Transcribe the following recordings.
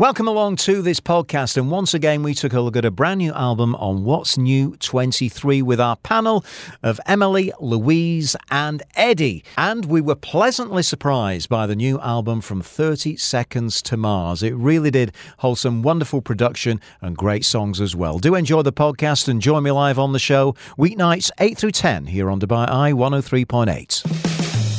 Welcome along to this podcast. And once again, we took a look at a brand new album on What's New 23 with our panel of Emily, Louise, and Eddie. And we were pleasantly surprised by the new album from 30 Seconds to Mars. It really did hold some wonderful production and great songs as well. Do enjoy the podcast and join me live on the show weeknights 8 through 10 here on Dubai Eye 103.8.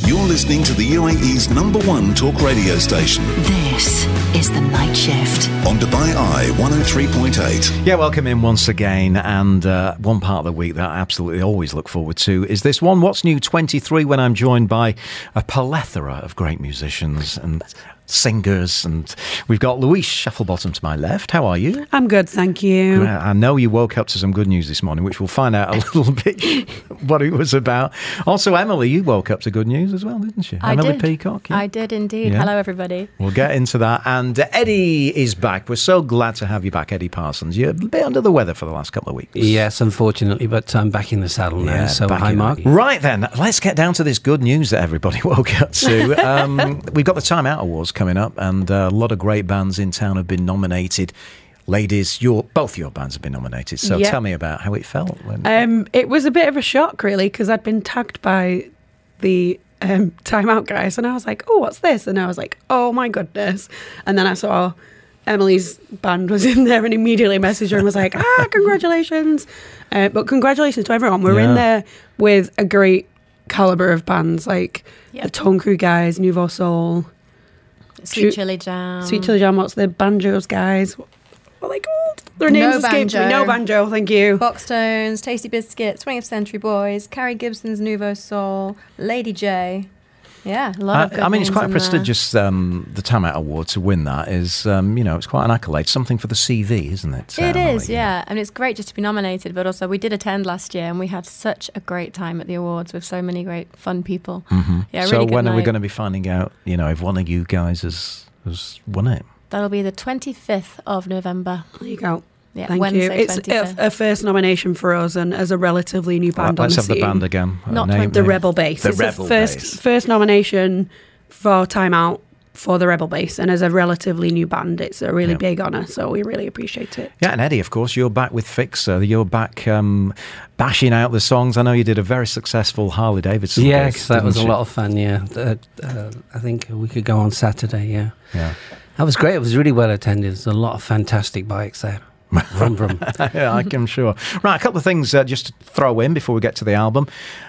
You're listening to the UAE's number one talk radio station This is the night shift. on Dubai Eye 103.8. Yeah, welcome in once again. And uh, one part of the week that I absolutely always look forward to is this one, What's New 23, when I'm joined by a plethora of great musicians and singers. And we've got Louise Shufflebotham to my left. How are you? I'm good, thank you. I know you woke up to some good news this morning, which we'll find out a little bit what it was about. Also, Emily, you woke up to good news as well, didn't you? I Emily did. Peacock. yeah? I did indeed. Yeah. Hello, everybody. We'll get into that. And uh, Eddie is back. We're so glad to have you back, Eddie Parsons. You're a bit under the weather for the last couple of weeks. Yes, unfortunately, but I'm back in the saddle now. so hi, Mark. Right then, let's get down to this good news that everybody woke up to. Um, we've got the Time Out Awards coming up, and uh, a lot of great bands in town have been nominated. Ladies, your both your bands have been nominated. So Yeah. tell me about how it felt. When, Um, it was a bit of a shock, really, because I'd been tagged by the um, Time Out guys, and I was like, "Oh, what's this?" And I was like, "Oh my goodness!" And then I saw Emily's band was in there, and immediately messaged her and was like, "Ah, congratulations!" Uh, but congratulations to everyone. We're Yeah. in there with a great caliber of bands, like Yep. the Tone Crew guys, Nouveau Soul, Sweet Chili Jam. Sweet Chili Jam. What's the banjos guys? What are they called? Their names No escaped me. Banjo. No banjo. Thank you. Boxtones, Tasty Biscuits, 20th Century Boys, Carrie Gibson's Nouveau Soul, Lady J. Yeah, a lot of good I, I mean, it's quite in there. prestigious. Um, the Time Out Award to win that is, um, you know, it's quite an accolade, something for the CV, isn't it? It Emily? is, yeah. And it's great just to be nominated, but also we did attend last year and we had such a great time at the awards with so many great, fun people. Mhm. Yeah, so really good when are we going to be finding out? You know, if one of you guys has has won it? That'll be the 25th of November. There you go. Yeah, Thank Wednesday, you. It's a, a first nomination for us, and as a relatively new band Let's on have the the band again. Not name- The name. Rebel Bass. The it's Rebel the first Bass. first nomination for Time Out for the Rebel Bass, and as a relatively new band, it's a really Yeah. big honour. So we really appreciate it. Yeah, and Eddie, of course, you're back with Fixer. You're back um, bashing out the songs. I know you did a very successful Harley Davidson. Yes, gig, that was a lot of fun. Yeah, uh, uh, I think we could go on Saturday. Yeah, Yeah. That was great. It was really well attended. There's a lot of fantastic bikes there. Vroom, vroom. yeah, I am sure. Right, a couple of things uh, just to throw in before we get to the album.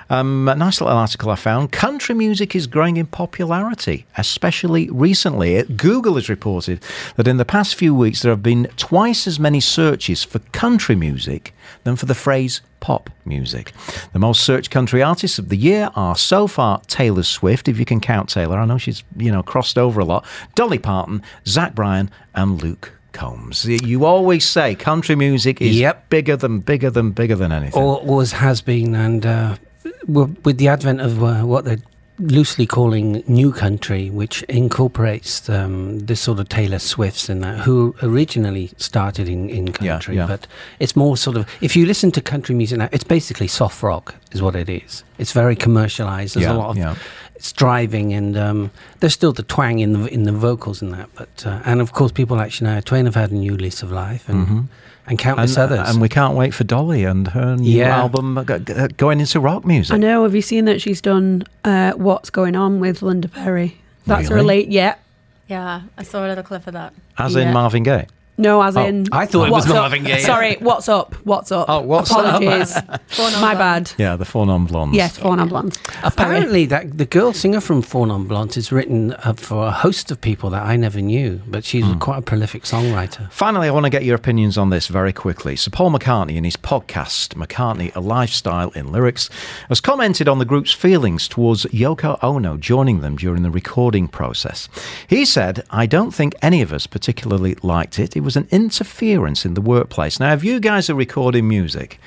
Um, a nice little article I found. Country music is growing in popularity, especially recently. Google has reported that in the past few weeks there have been twice as many searches for country music than for the phrase pop music. The most searched country artists of the year are so far Taylor Swift, if you can count Taylor. I know she's you know crossed over a lot. Dolly Parton, Zach Bryan, and Luke. Combs. You always say country music is Yep. bigger than bigger than bigger than anything. Or Always has been, and uh, with the advent of uh, what they're loosely calling new country, which incorporates um, this sort of Taylor Swifts in that, who originally started in, in Yeah, country, yeah. but it's more sort of if you listen to country music now, it's basically soft rock, is what it is. It's very commercialized. There's Yeah, a lot of yeah. It's driving, and um, there's still the twang in the in the vocals and that. But uh, and of course, people like Shania Twain have had a new lease of life, and and countless and, uh, others. and we can't wait for Dolly and her new Yeah. album uh, g- g- going into rock music. I know. Have you seen that she's done uh, What's Going On with Linda Perry? That's Really? her late. Yeah. Yeah, I saw a little clip of that. As in Marvin Gaye. No, as Oh, in. I thought it was what's up? Marvin Gaye, yeah. Sorry, what's up? What's up? Oh, what's up? Apologies. Four Non My Blondes. bad. Yeah, the Four Non Blondes. Yes, Four Non Blondes. Apparently, that the girl singer from Four Non Blondes is written uh, for a host of people that I never knew, but she's Hmm. quite a prolific songwriter. Finally, I want to get your opinions on this very quickly. So, Paul McCartney, in his podcast, McCartney, A Lifestyle in Lyrics, has commented on the group's feelings towards Yoko Ono joining them during the recording process. He said, I don't think any of us particularly liked it. It was an interference in the workplace. Now, if you guys are recording music,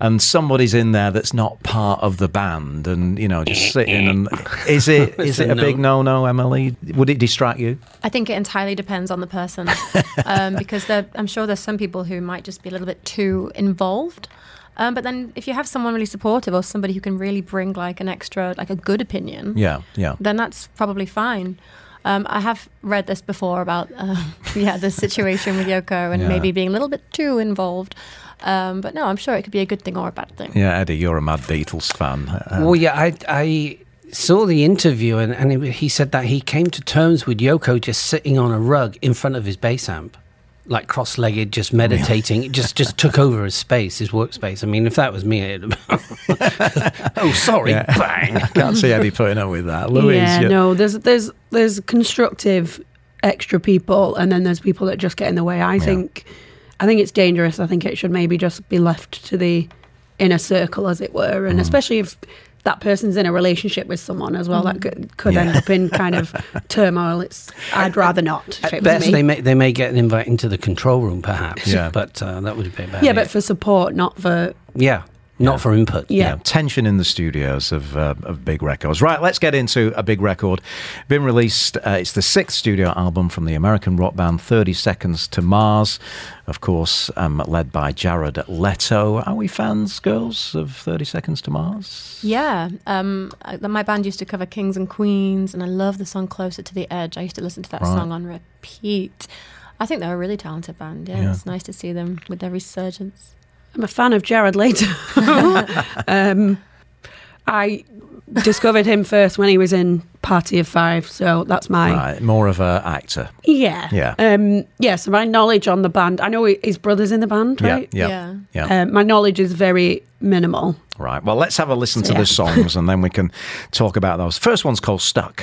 and somebody's in there that's not part of the band and you know just sitting and is it is It's it a a big no no emily would it distract you I think it entirely depends on the person, um, because I'm sure there's some people who might just be a little bit too involved. Um, but then if you have someone really supportive or somebody who can really bring like an extra, like a good opinion, Yeah, yeah. then that's probably fine. Um, I have read this before about uh, yeah the situation with Yoko and Yeah. maybe being a little bit too involved. Um, but no, I'm sure it could be a good thing or a bad thing. Yeah, Eddie, you're a mad Beatles fan. Uh, Well, yeah, I, I saw the interview and, and he said that he came to terms with Yoko just sitting on a rug in front of his bass amp, like cross-legged, just meditating. It just just took over his space, his workspace. I mean, if that was me, it'd oh, sorry, bang. I can't see Eddie putting up with that. Louise, yeah, you- no, there's there's there's constructive extra people, and then there's people that just get in the way. I think, I think it's dangerous. I think it should maybe just be left to the inner circle, as it were, Mm. and especially if that person's in a relationship with someone as well, that could, could end up in kind of turmoil. It's I'd rather not. If At it was best, me. they may they may get an invite into the control room, perhaps. Yeah. but uh, that would be bad. yeah, but for support, not for yeah, not for input. yeah. tension in the studios of, uh, of big records. Right, let's get into a big record. Been released, uh, it's the sixth studio album from the American rock band 30 Seconds to Mars, of course, um, led by Jared Leto. Are we fans, girls, of 30 Seconds to Mars? Yeah, um, uh, my band used to cover Kings and Queens, and I love the song "Closer to the Edge." I used to listen to that Right. song on repeat. I think they're a really talented band. Yeah, Yeah. it's nice to see them with their resurgence. I'm a fan of Jared Leto. um, I discovered him first when he was in Party of Five, so that's my Right, more of a actor. yeah, Yeah. Um, yeah. So my knowledge on the band, I know his brother's in the band, right? Yeah, Yeah. yeah. Um, my knowledge is very minimal. Right. Well, let's have a listen to Yeah. the songs and then we can talk about those. First one's called Stuck.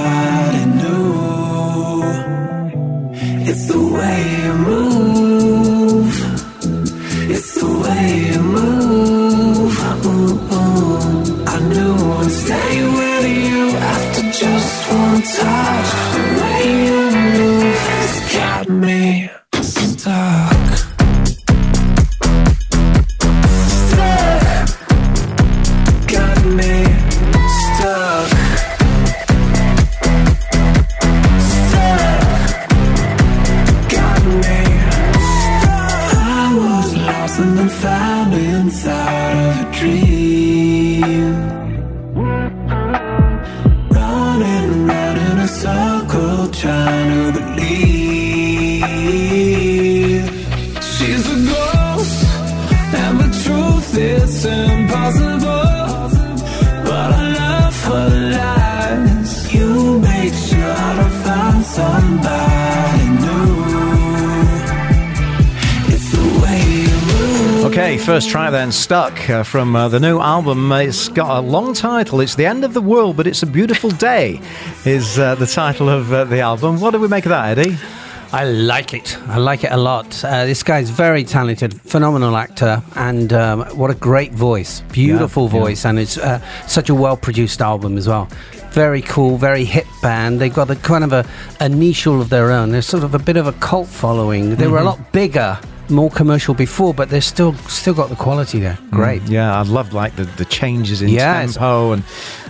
It's the Okay, first try then, Stuck, uh, from uh, the new album. Uh, It's got a long title. It's The End of the World, but It's a Beautiful Day, is uh, the title of uh, the album. What do we make of that, Eddie? I like it. I like it a lot. Uh, this guy's very talented, phenomenal actor, and um, what a great voice. Beautiful Yeah, yeah. voice, and it's uh, such a well produced album as well. Very cool, very hip band. They've got a kind of a, a niche all of their own. They're sort of a bit of a cult following. They were a lot bigger, more commercial before, but they're still still got the quality there. Great. Yeah, I love like the, the changes in Yes. tempo and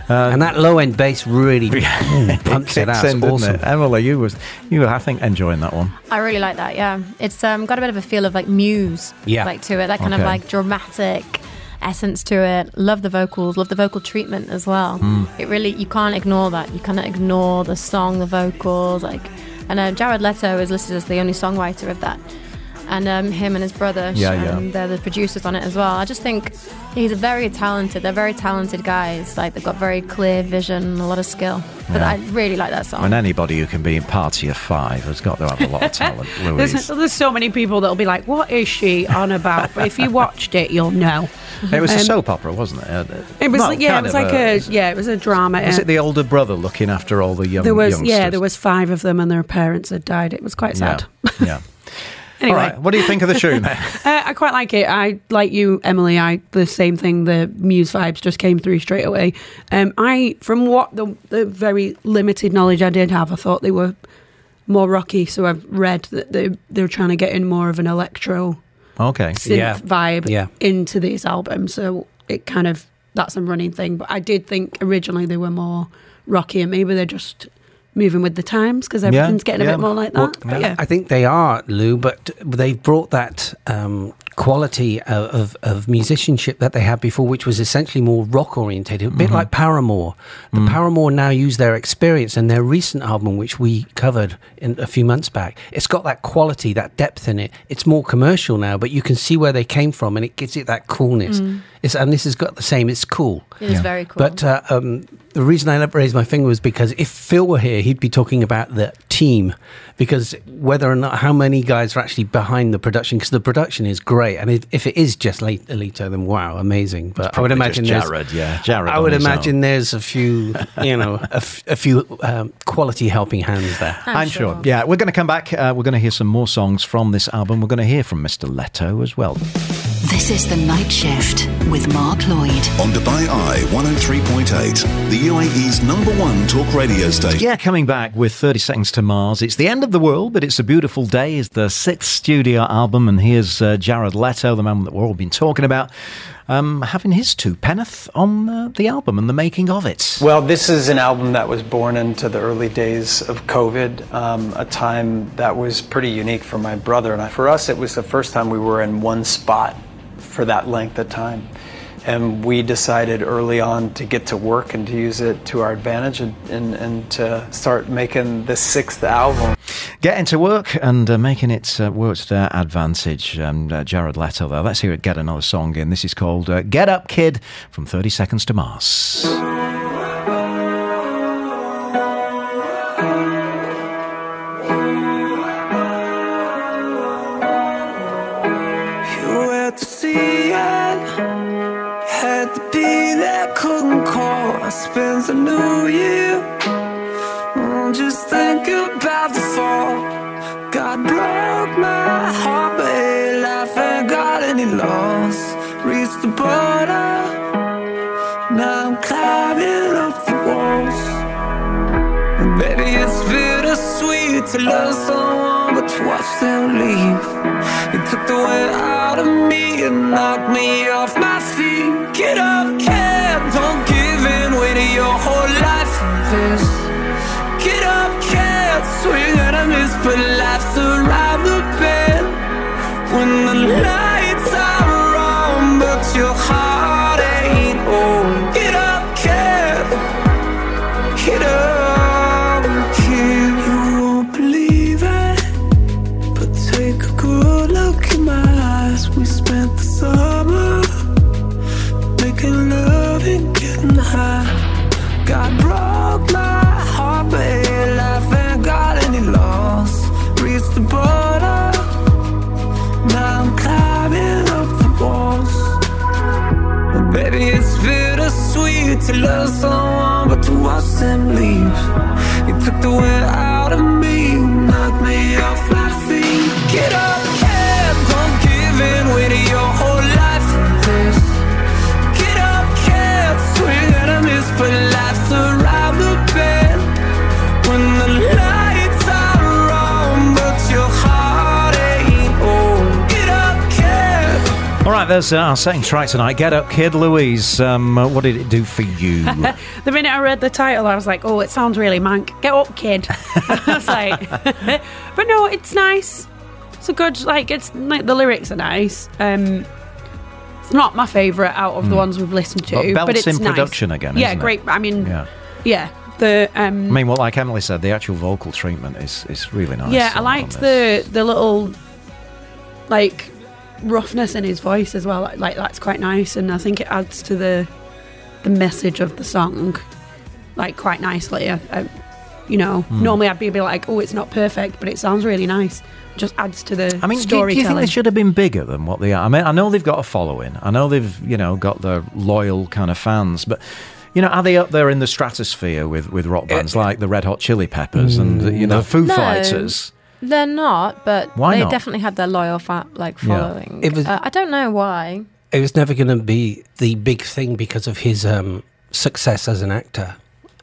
uh, And that low end bass really mm, pumps it kicks out. in, It's awesome. it? Emily, you was you were I think enjoying that one. I really like that. Yeah, it's um, got a bit of a feel of like Muse, Yeah. like to it. That kind Okay. of like dramatic essence to it. Love the vocals. Love the vocal treatment as well. Hmm. It really you can't ignore that. You cannot ignore the song, the vocals, like. And uh, Jared Leto is listed as the only songwriter of that. And um, him and his brother, Yeah, yeah. um, they're the producers on it as well. I just think he's a very talented. They're very talented guys. Like they've got very clear vision, a lot of skill. But Yeah. I really like that song. And anybody who can be in Party of Five has got to have a lot of talent, There's, Louise. there's so many people that'll be like, "What is she on about?" But if you watched it, you'll know. It was a Um, soap opera, wasn't it? Uh, It was no, like, yeah, it was like a, yeah, it was a drama. Was uh, it the older brother looking after all the young there was youngsters? yeah, there was five of them, and their parents had died. It was quite sad. Yeah. yeah. Anyway, All right, what do you think of the tune? then? Uh, I quite like it. I like you, Emily. I the same thing. The Muse vibes just came through straight away. Um, I, from what the the very limited knowledge I did have, I thought they were more rocky. So I've read that they they were trying to get in more of an electro okay. synth Yeah. vibe Yeah. into this album. So it kind of that's a running thing. But I did think originally they were more rocky, and maybe they're just moving with the times because everything's getting yeah. a bit more like that. Well, but yeah, I think they are, Lou, but they've brought that um, quality of, of, of musicianship that they had before, which was essentially more rock orientated, a bit Mm-hmm. like Paramore. The Mm. Paramore now use their experience and their recent album, which we covered in a few months back. It's got that quality, that depth in it. It's more commercial now, but you can see where they came from, and it gives it that coolness. It's, and this has got the same. It's cool. It is very cool. But uh, um, the reason I raised my finger was because if Phil were here, he'd be talking about the team. Because whether or not how many guys are actually behind the production, because the production is great, and if, if it is just late Alito, then wow, amazing. But I would imagine just there's- Jared, yeah, Jared I would his own. imagine there's a few, you know, a, f- a few um, quality helping hands there. I'm, sure. Yeah, we're going to come back. Uh, we're going to hear some more songs from this album. We're going to hear from Mr. Leto as well. This is The Night Shift with Mark Lloyd. On Dubai Eye 103.8, the UAE's number one talk radio station. Yeah, coming back with 30 Seconds to Mars. It's the end of the world, but it's a beautiful day. Is the sixth studio album, and here's uh, Jared Leto, the man that we've all been talking about, um, having his two penneth on uh, the album and the making of it. Well, this is an album that was born into the early days of COVID, um, a time that was pretty unique for my brother and I. For us, it was the first time we were in one spot for that length of time. And we decided early on to get to work and to use it to our advantage and, and, and to start making the sixth album. Getting to work and uh, making it uh, work to their advantage. Um, uh, Jared Leto there. Let's hear it get another song in. This is called uh, Get Up Kid from 30 Seconds to Mars. There, couldn't call. I spent the new year just thinking about the fall. God broke my heart, but hey, life ain't got any loss. Reached the border, now I'm climbing up the walls. And Baby, it's bittersweet to love someone, but to watch them leave. You took the wind out of me and knocked me off my feet. Get up, this. Get up, kid, swing and a miss, but life's around the bend. When the to love someone, but to watch them leave. You took the wind out of me, knocked me off my feet. Get up, there's uh, our second track tonight. Get Up Kid Louise. Um, uh, what did it do for you? The minute I read the title, I was like, "Oh, it sounds really mank." Get up, kid. I was like, but no, it's nice. It's a good like. It's like the lyrics are nice. Um, it's not my favourite out of the ones we've listened to, Hmm. But but, it's in nice. production again, Yeah, isn't it? great. I mean, yeah. yeah. The um, I mean, well, like Emily said, the actual vocal treatment is, is really nice. yeah, I liked the the little like roughness in his voice as well. Like, like that's quite nice, and I think it adds to the the message of the song like quite nicely. I, I, you know, Hmm. normally I'd be a bit like, oh, it's not perfect, but it sounds really nice. Just adds to the I mean, do, do storytelling. you think they should have been bigger than what they are? I mean, I know they've got a following. I know they've, you know, got their loyal kind of fans, but you know, are they up there in the stratosphere with, with rock bands like the Red Hot Chili Peppers and you know Foo No. Fighters? They're not, but Why they not? definitely had their loyal fa- like Yeah. following. It was- uh, I don't know why. It was never going to be the big thing because of his um, success as an actor.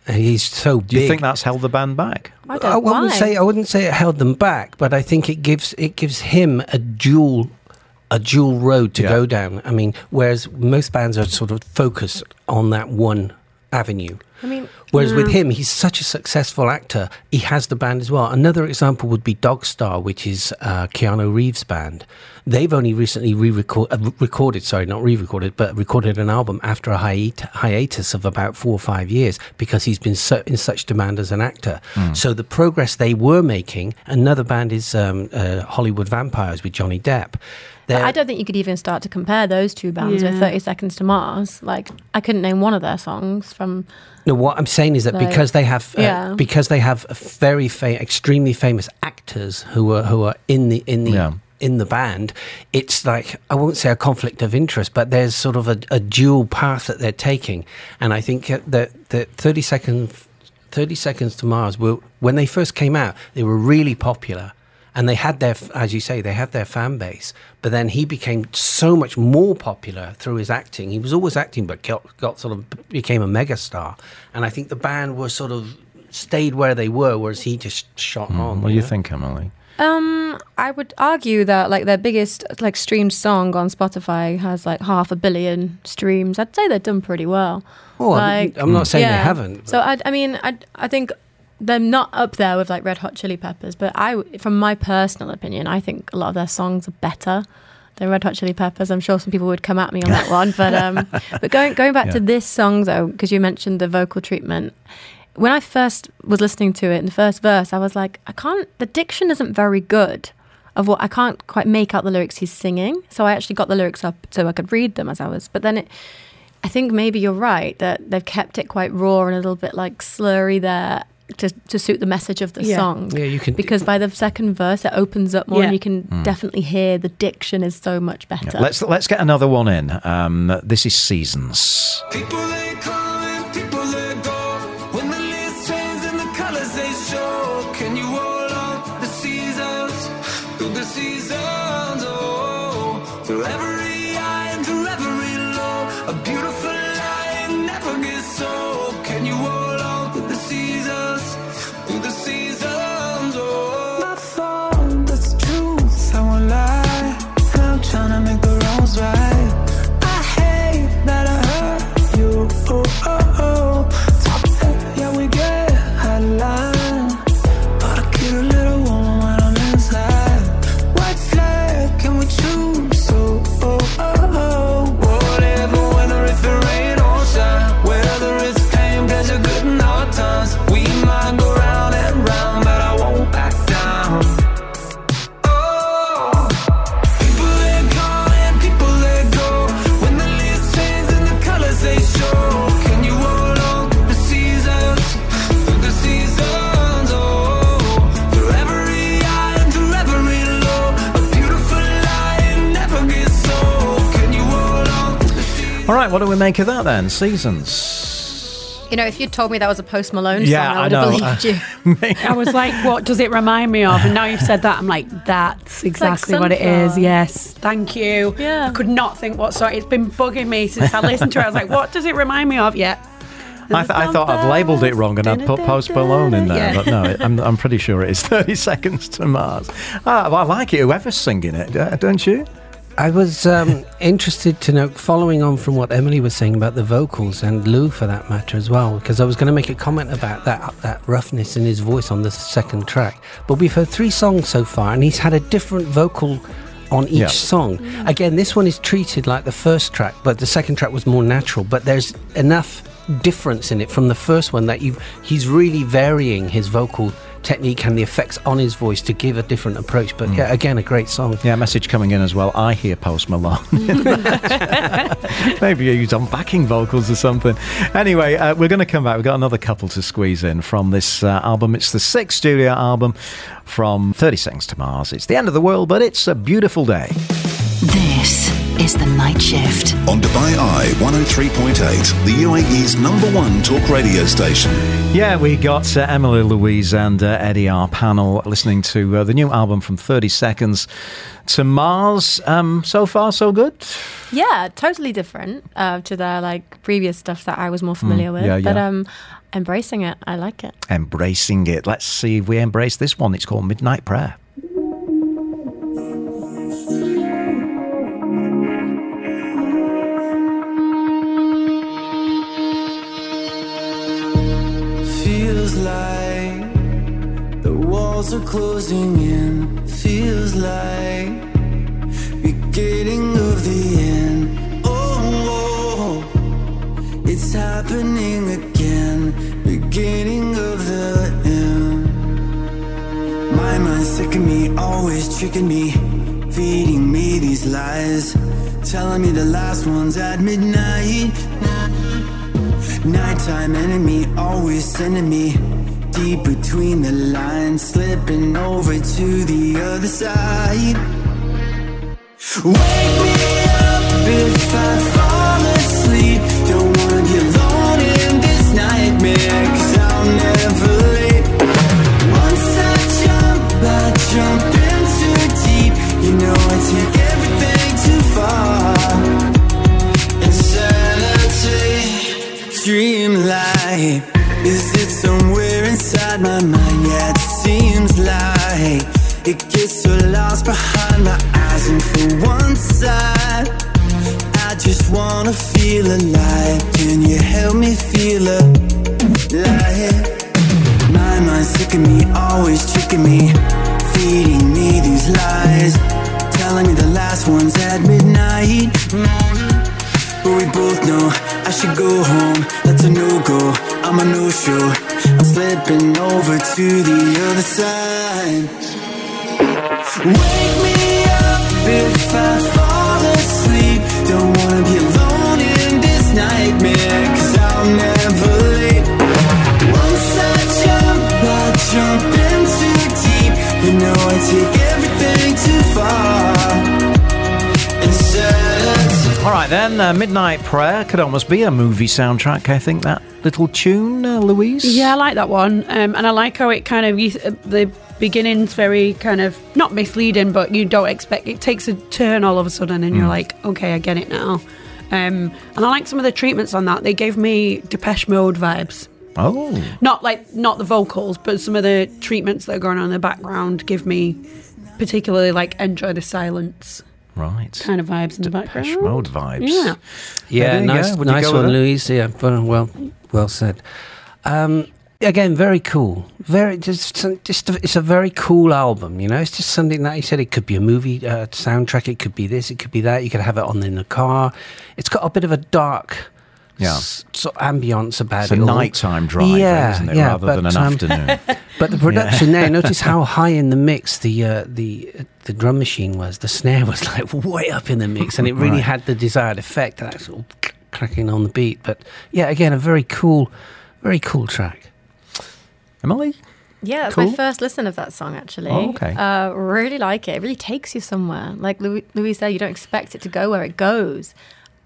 He's so big. Do you think that's held the band back? I don't I wouldn't why. say I wouldn't say it held them back, but I think it gives it gives him a dual a dual road to Yeah. go down. I mean, whereas most bands are sort of focused on that one avenue. I mean, Whereas with mm, him, he's such a successful actor. He has the band as well. Another example would be Dogstar, which is uh, Keanu Reeves' band. They've only recently re-record, uh, recorded, sorry, not re-recorded, but recorded an album after a hiat- hiatus of about four or five years because he's been so, in such demand as an actor. So the progress they were making. Another band is um, uh, Hollywood Vampires with Johnny Depp. They're- I don't think you could even start to compare those two bands with 30 Seconds to Mars. Like, I couldn't name one of their songs from. No, what I'm saying is that Like, because they have uh, yeah. because they have very fa- extremely famous actors who are who are in the in the Yeah. in the band, it's like I won't say a conflict of interest, but there's sort of a, a dual path that they're taking, and I think that that 30 seconds 30 seconds to Mars were when they first came out, they were really popular. And they had their, as you say, they had their fan base. But then he became so much more popular through his acting. He was always acting, but got, got sort of became a megastar. And I think the band was sort of stayed where they were, whereas he just shot on. What do you know? think, Emily? Um, I would argue that like their biggest like streamed song on Spotify has like half a billion streams. I'd say they've done pretty well. Oh, I'm- I'm not saying they haven't, So I, I mean, I, I think they're not up there with like Red Hot Chili Peppers, but I, from my personal opinion, I think a lot of their songs are better than Red Hot Chili Peppers. I'm sure some people would come at me on that one, but um, but going going back to this song though, because you mentioned the vocal treatment. When I first was listening to it in the first verse, I was like, I can't. The diction isn't very good. Of what I can't quite make out the lyrics he's singing. So I actually got the lyrics up so I could read them as I was. But then it, I think maybe you're right that they've kept it quite raw and a little bit like slurry there to to suit the message of the Yeah. song. Yeah, you can- because by the second verse it opens up more Yeah. and you can definitely hear the diction is so much better. Let's let's get another one in. Um, this is Seasons. People they come and All right, what do we make of that then? Seasons. you know, if you'd told me that was a Post Malone Yeah, song, I I would know. have believed you. I was like, what does it remind me of? And now you've said that, I'm like, that's exactly what it is. Yes. Thank you. Yeah. I could not think what song. It's been bugging me since I listened to it. I was like, what does it remind me of? Yeah. I, th- I thought I'd labelled it wrong and I'd put Post Malone in there, Yeah. but no, it, I'm, I'm pretty sure it is 30 Seconds to Mars. Ah, well, I like it, whoever's singing it, uh, don't you? I was um, interested to know, following on from what Emily was saying about the vocals and Lou for that matter as well, because I was going to make a comment about that that roughness in his voice on the second track. But we've heard three songs so far, and he's had a different vocal on each Yeah. song. Again, this one is treated like the first track, but the second track was more natural. But there's enough difference in it from the first one that you he's really varying his vocal technique and the effects on his voice to give a different approach. But yeah, again, a great song. Yeah, message coming in as well. I hear Post Malone. Maybe he's on backing vocals or something. Anyway, uh, we're going to come back. We've got another couple to squeeze in from this uh, album. It's the sixth studio album from 30 Seconds to Mars. It's the end of the world, but it's a beautiful day. This is The Night Shift. On Dubai Eye 103.8, the UAE's number one talk radio station. Yeah, we got uh, Emily Louise and uh, Eddie, our panel, listening to uh, the new album from 30 Seconds to Mars. Um, so far, so good? Yeah, totally different uh, to the like previous stuff that I was more familiar with. Mm, yeah, But yeah. um, embracing it, I like it. Embracing it. Let's see if we embrace this one. It's called Midnight Prayer. Walls are closing in. Feels like beginning of the end. Oh, oh it's happening again. Beginning of the end. My mind's sick of me, always tricking me, feeding me these lies, telling me the last one's at midnight. Nighttime enemy always sending me deep between the lines, slipping over to the other side. Wake me up if I fall asleep. Don't wanna be alone in this nightmare, cause I'll never leave. Once I jump, I jump in too deep. You know I take everything too far. It gets so lost behind my eyes. And for one side, I just wanna feel alive. Can you help me feel alive? My mind's sick of me, always tricking me, feeding me these lies, telling me the last one's at midnight. But we both know I should go home. That's a no go. I'm a no show. I'm slipping over to the other side. Wake me up if right, then, uh, Midnight Prayer could almost be a movie soundtrack, I think, that little tune, uh, Louise. Yeah, I like that one, um, and I like how it kind of uh, the beginning's very kind of not misleading, but you don't expect it takes a turn all of a sudden, and you're like, okay, I get it now. Um, and I like some of the treatments on that. They gave me Depeche Mode vibes. Oh, Not like not the vocals, but some of the treatments that are going on in the background give me particularly like enjoy the silence right. kind of vibes in the background. Depeche Mode vibes. Yeah. Yeah, nice, go. Would you nice one, that? Louise. Yeah, well, well, well said. Um, again, very cool. Very just, just it's a very cool album. You know, it's just something that you said. It could be a movie uh, soundtrack. It could be this. It could be that. You could have it on in the car. It's got a bit of a dark. Yeah. sort of ambience about It's it. a all. nighttime drive, yeah, isn't it, yeah, rather but, than an um, afternoon? But the production there, notice how high in the mix the uh, the uh, the drum machine was. The snare was like way up in the mix, and it really Right. had the desired effect. That sort of cracking on the beat. But yeah, again, a very cool, very cool track. Emily? Yeah, that's Cool. my first listen of that song actually. Oh, okay. Uh, really like it. It really takes you somewhere. Like Louis, Louis said, you don't expect it to go where it goes.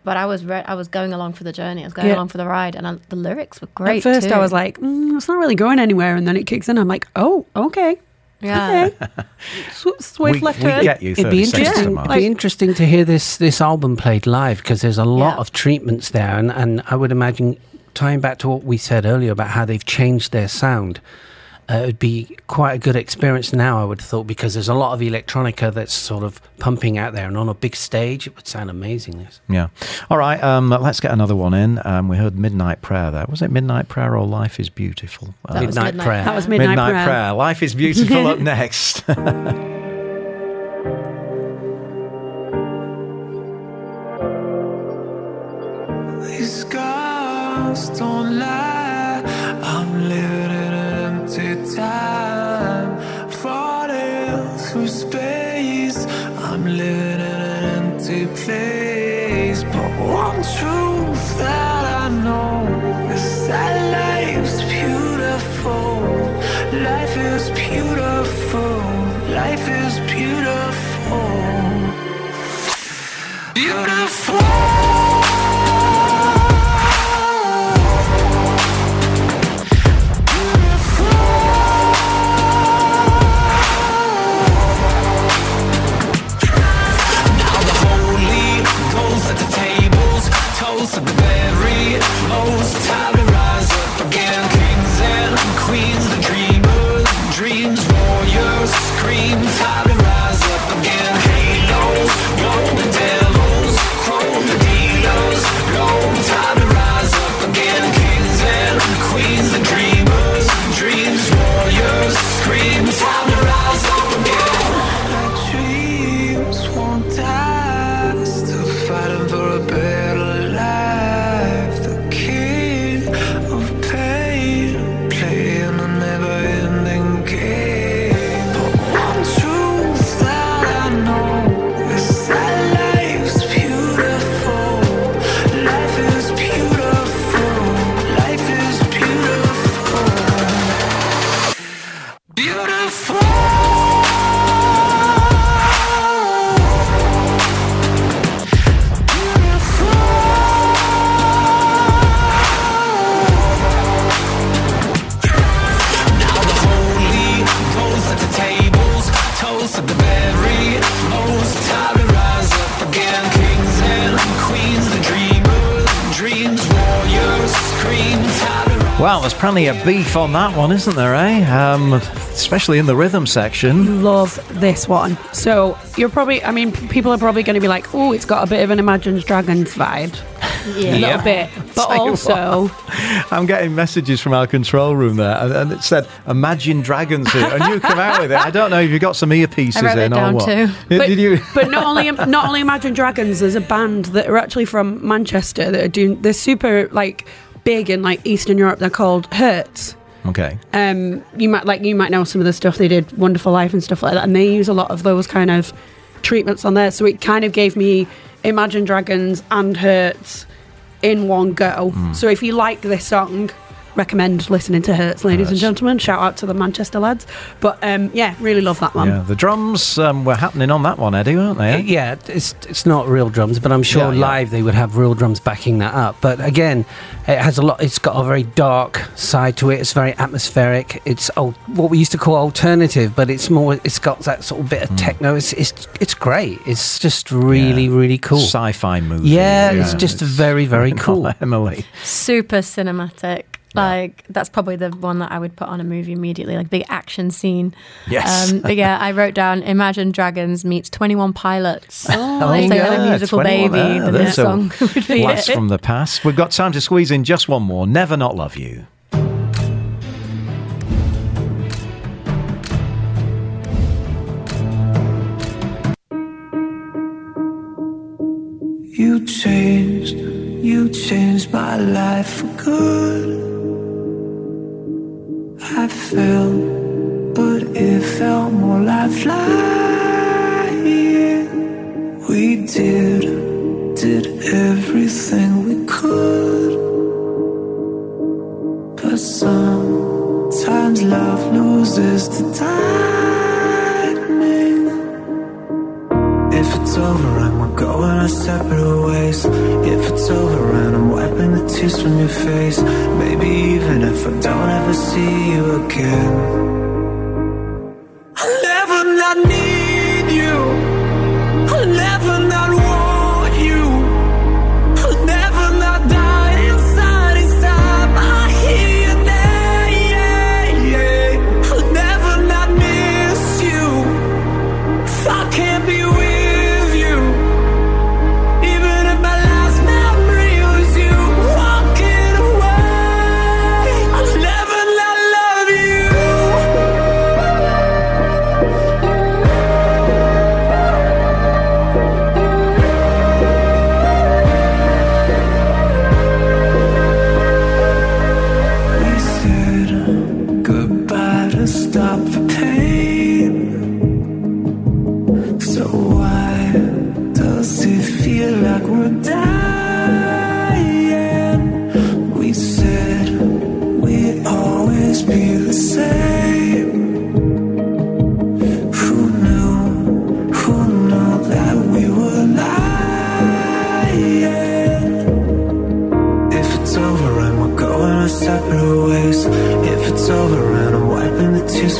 But I was re- I was going along for the journey. I was going Yeah. along for the ride, and I, the lyrics were great. At first, too. I was like, mm, it's not really going anywhere, and then it kicks in. I'm like, oh, okay, yeah. okay. Swift we, left we turn. get you It'd be seconds to interesting. Mars. be interesting to hear this this album played live because there's a lot Yeah. of treatments there, and and I would imagine tying back to what we said earlier about how they've changed their sound. Uh, it would be quite a good experience now, I would have thought, because there's a lot of electronica that's sort of pumping out there, and on a big stage, it would sound amazing. This. Yeah. All right. Um, let's get another one in. Um, we heard Midnight Prayer there. Was it Midnight Prayer or Life is Beautiful? Uh, That was Midnight Prayer. That was midnight, prayer. Life is Beautiful up next. These scars don't lie. I'm living Life is beautiful. Life is beautiful. Now plenty of beef on that one, isn't there, eh? Um, especially in the rhythm section. Love this one. So you're probably, I mean, people are probably going to be like, oh, it's got a bit of an Imagine Dragons vibe. Yeah. A little bit. But Tell you also, I'm getting messages from our control room there, and, and it said "Imagine Dragons" here, and you come out with it. I don't know if you got some earpieces I wrote it in or what. too. Did but, you? but not only not only Imagine Dragons, there's a band that are actually from Manchester that are doing. They're super like big in like Eastern Europe. They're called Hurts. Okay. Um, you might like you might know some of the stuff they did, Wonderful Life and stuff like that, and they use a lot of those kind of treatments on there. So it kind of gave me Imagine Dragons and Hurts in one go. Hmm. So if you like this song, recommend listening to Hurts, ladies and gentlemen. Shout out to the Manchester lads. But um, yeah, really love that one. Yeah, the drums um, were happening on that one, Eddie, weren't they? Yeah, it's it's not real drums, but I'm sure Yeah, yeah. live they would have real drums backing that up. But again, it has a lot. It's got a very dark side to it. It's very atmospheric. It's al- what we used to call alternative, but it's more. It's got that sort of bit of techno. It's it's it's great. It's just really. Yeah. really cool. Sci-fi movie. Yeah, it's just very, very cool. Emily. super cinematic. Like that's probably the one that I would put on a movie immediately, like big action scene. Yes. Um, but yeah, I wrote down Imagine Dragons meets Twenty One Pilots. Oh, if they had a yeah, musical 21 baby, there. then this song would be Blast it. from the past. We've got time to squeeze in just one more. Never not love you. You changed, you changed my life for good. I fell, but it felt more like flying. We did, did everything we could. But sometimes love loses the timing. It's over and we're going our separate ways. If it's over and I'm wiping the tears from your face Maybe even if I don't ever see you again. I'll never not need you. I'll never not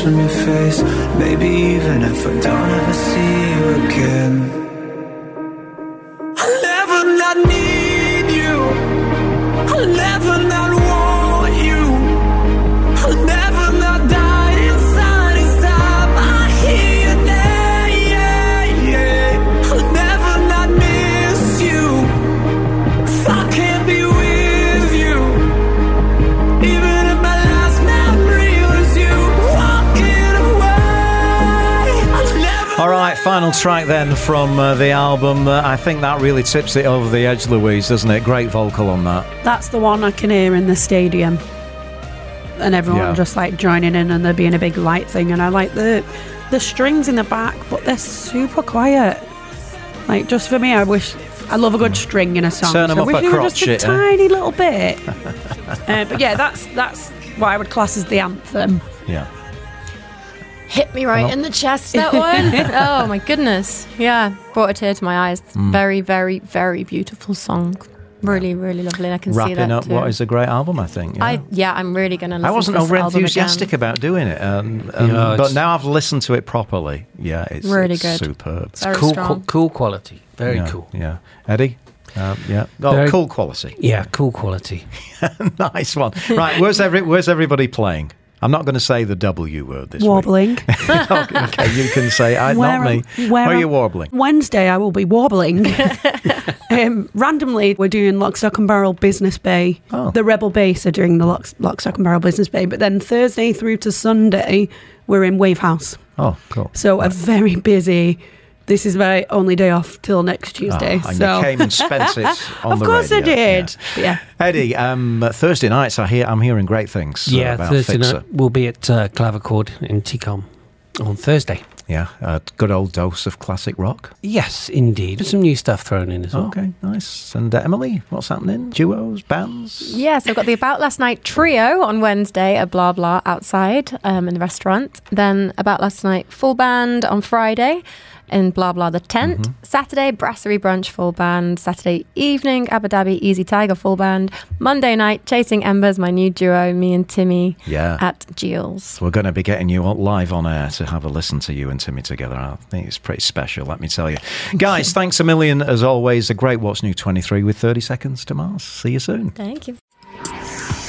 from your face. Maybe even if I don't ever see you again. Track then from uh, the album. Uh, I think that really tips it over the edge, Louise, doesn't it? Great vocal on that. That's the one I can hear in the stadium. And everyone Yeah. just like joining in and there being a big light thing. And I like the the strings in the back, but they're super quiet. Like just for me, I wish I love a good string in a song. Turn 'em so up wish a were just a eh? tiny little bit. uh, but yeah, that's that's what I would class as the anthem. Yeah. Hit me right in the chest, that one. oh my goodness. Yeah, brought a tear to my eyes. Mm. Very, very, very beautiful song. Really, really lovely. And I can see Wrapping up too. what is a great album, I think. Yeah. I yeah, I'm really gonna. Listen I wasn't to over enthusiastic about doing it, um, um, Yeah, but now I've listened to it properly. Yeah, it's Really it's good. superb. Very cool, strong. cool, cool quality. Very yeah, cool. Yeah, Eddie. Um, yeah. Oh, Very- cool quality. Yeah, cool quality. nice one. Right, where's every Where's everybody playing? I'm not going to say the W word this week. Wobbling. okay, you can say I, Where not me. Where, where are you warbling? Wednesday, I will be wobbling. um, randomly, we're doing Lock, Stock and Barrel Business Bay. Oh. The Rebel Base are doing the Lock, Lock, Stock and Barrel Business Bay. But then Thursday through to Sunday, we're in Wave House. Oh, cool. So a very busy. This is my only day off till next Tuesday. Ah, and so you came and spent it on of the course radio. I did. Yeah. Yeah. Eddie, um, Thursday nights I hear I'm hearing great things. uh, yeah, about Thursday Fixer. night we'll be at uh, Clavichord in TECOM on Thursday. Yeah, a good old dose of classic rock. Yes, indeed. There's some new stuff thrown in as well. Okay, nice. And uh, Emily, what's happening? Duos, bands? Yes, I've got the About Last Night trio on Wednesday at Blah Blah outside um, in the restaurant. Then About Last Night full band on Friday in Blah Blah the tent. Mm-hmm. Saturday Brasserie Brunch full band. Saturday evening Abu Dhabi Easy Tiger full band. Monday night Chasing Embers, my new duo, me and Timmy Yeah. at Gilles. We're going to be getting you live on air to have a listen to you and Timmy together. I think it's pretty special, let me tell you. Guys, thanks a million as always. A great What's New 23 with 30 seconds to Mars. See you soon. Thank you.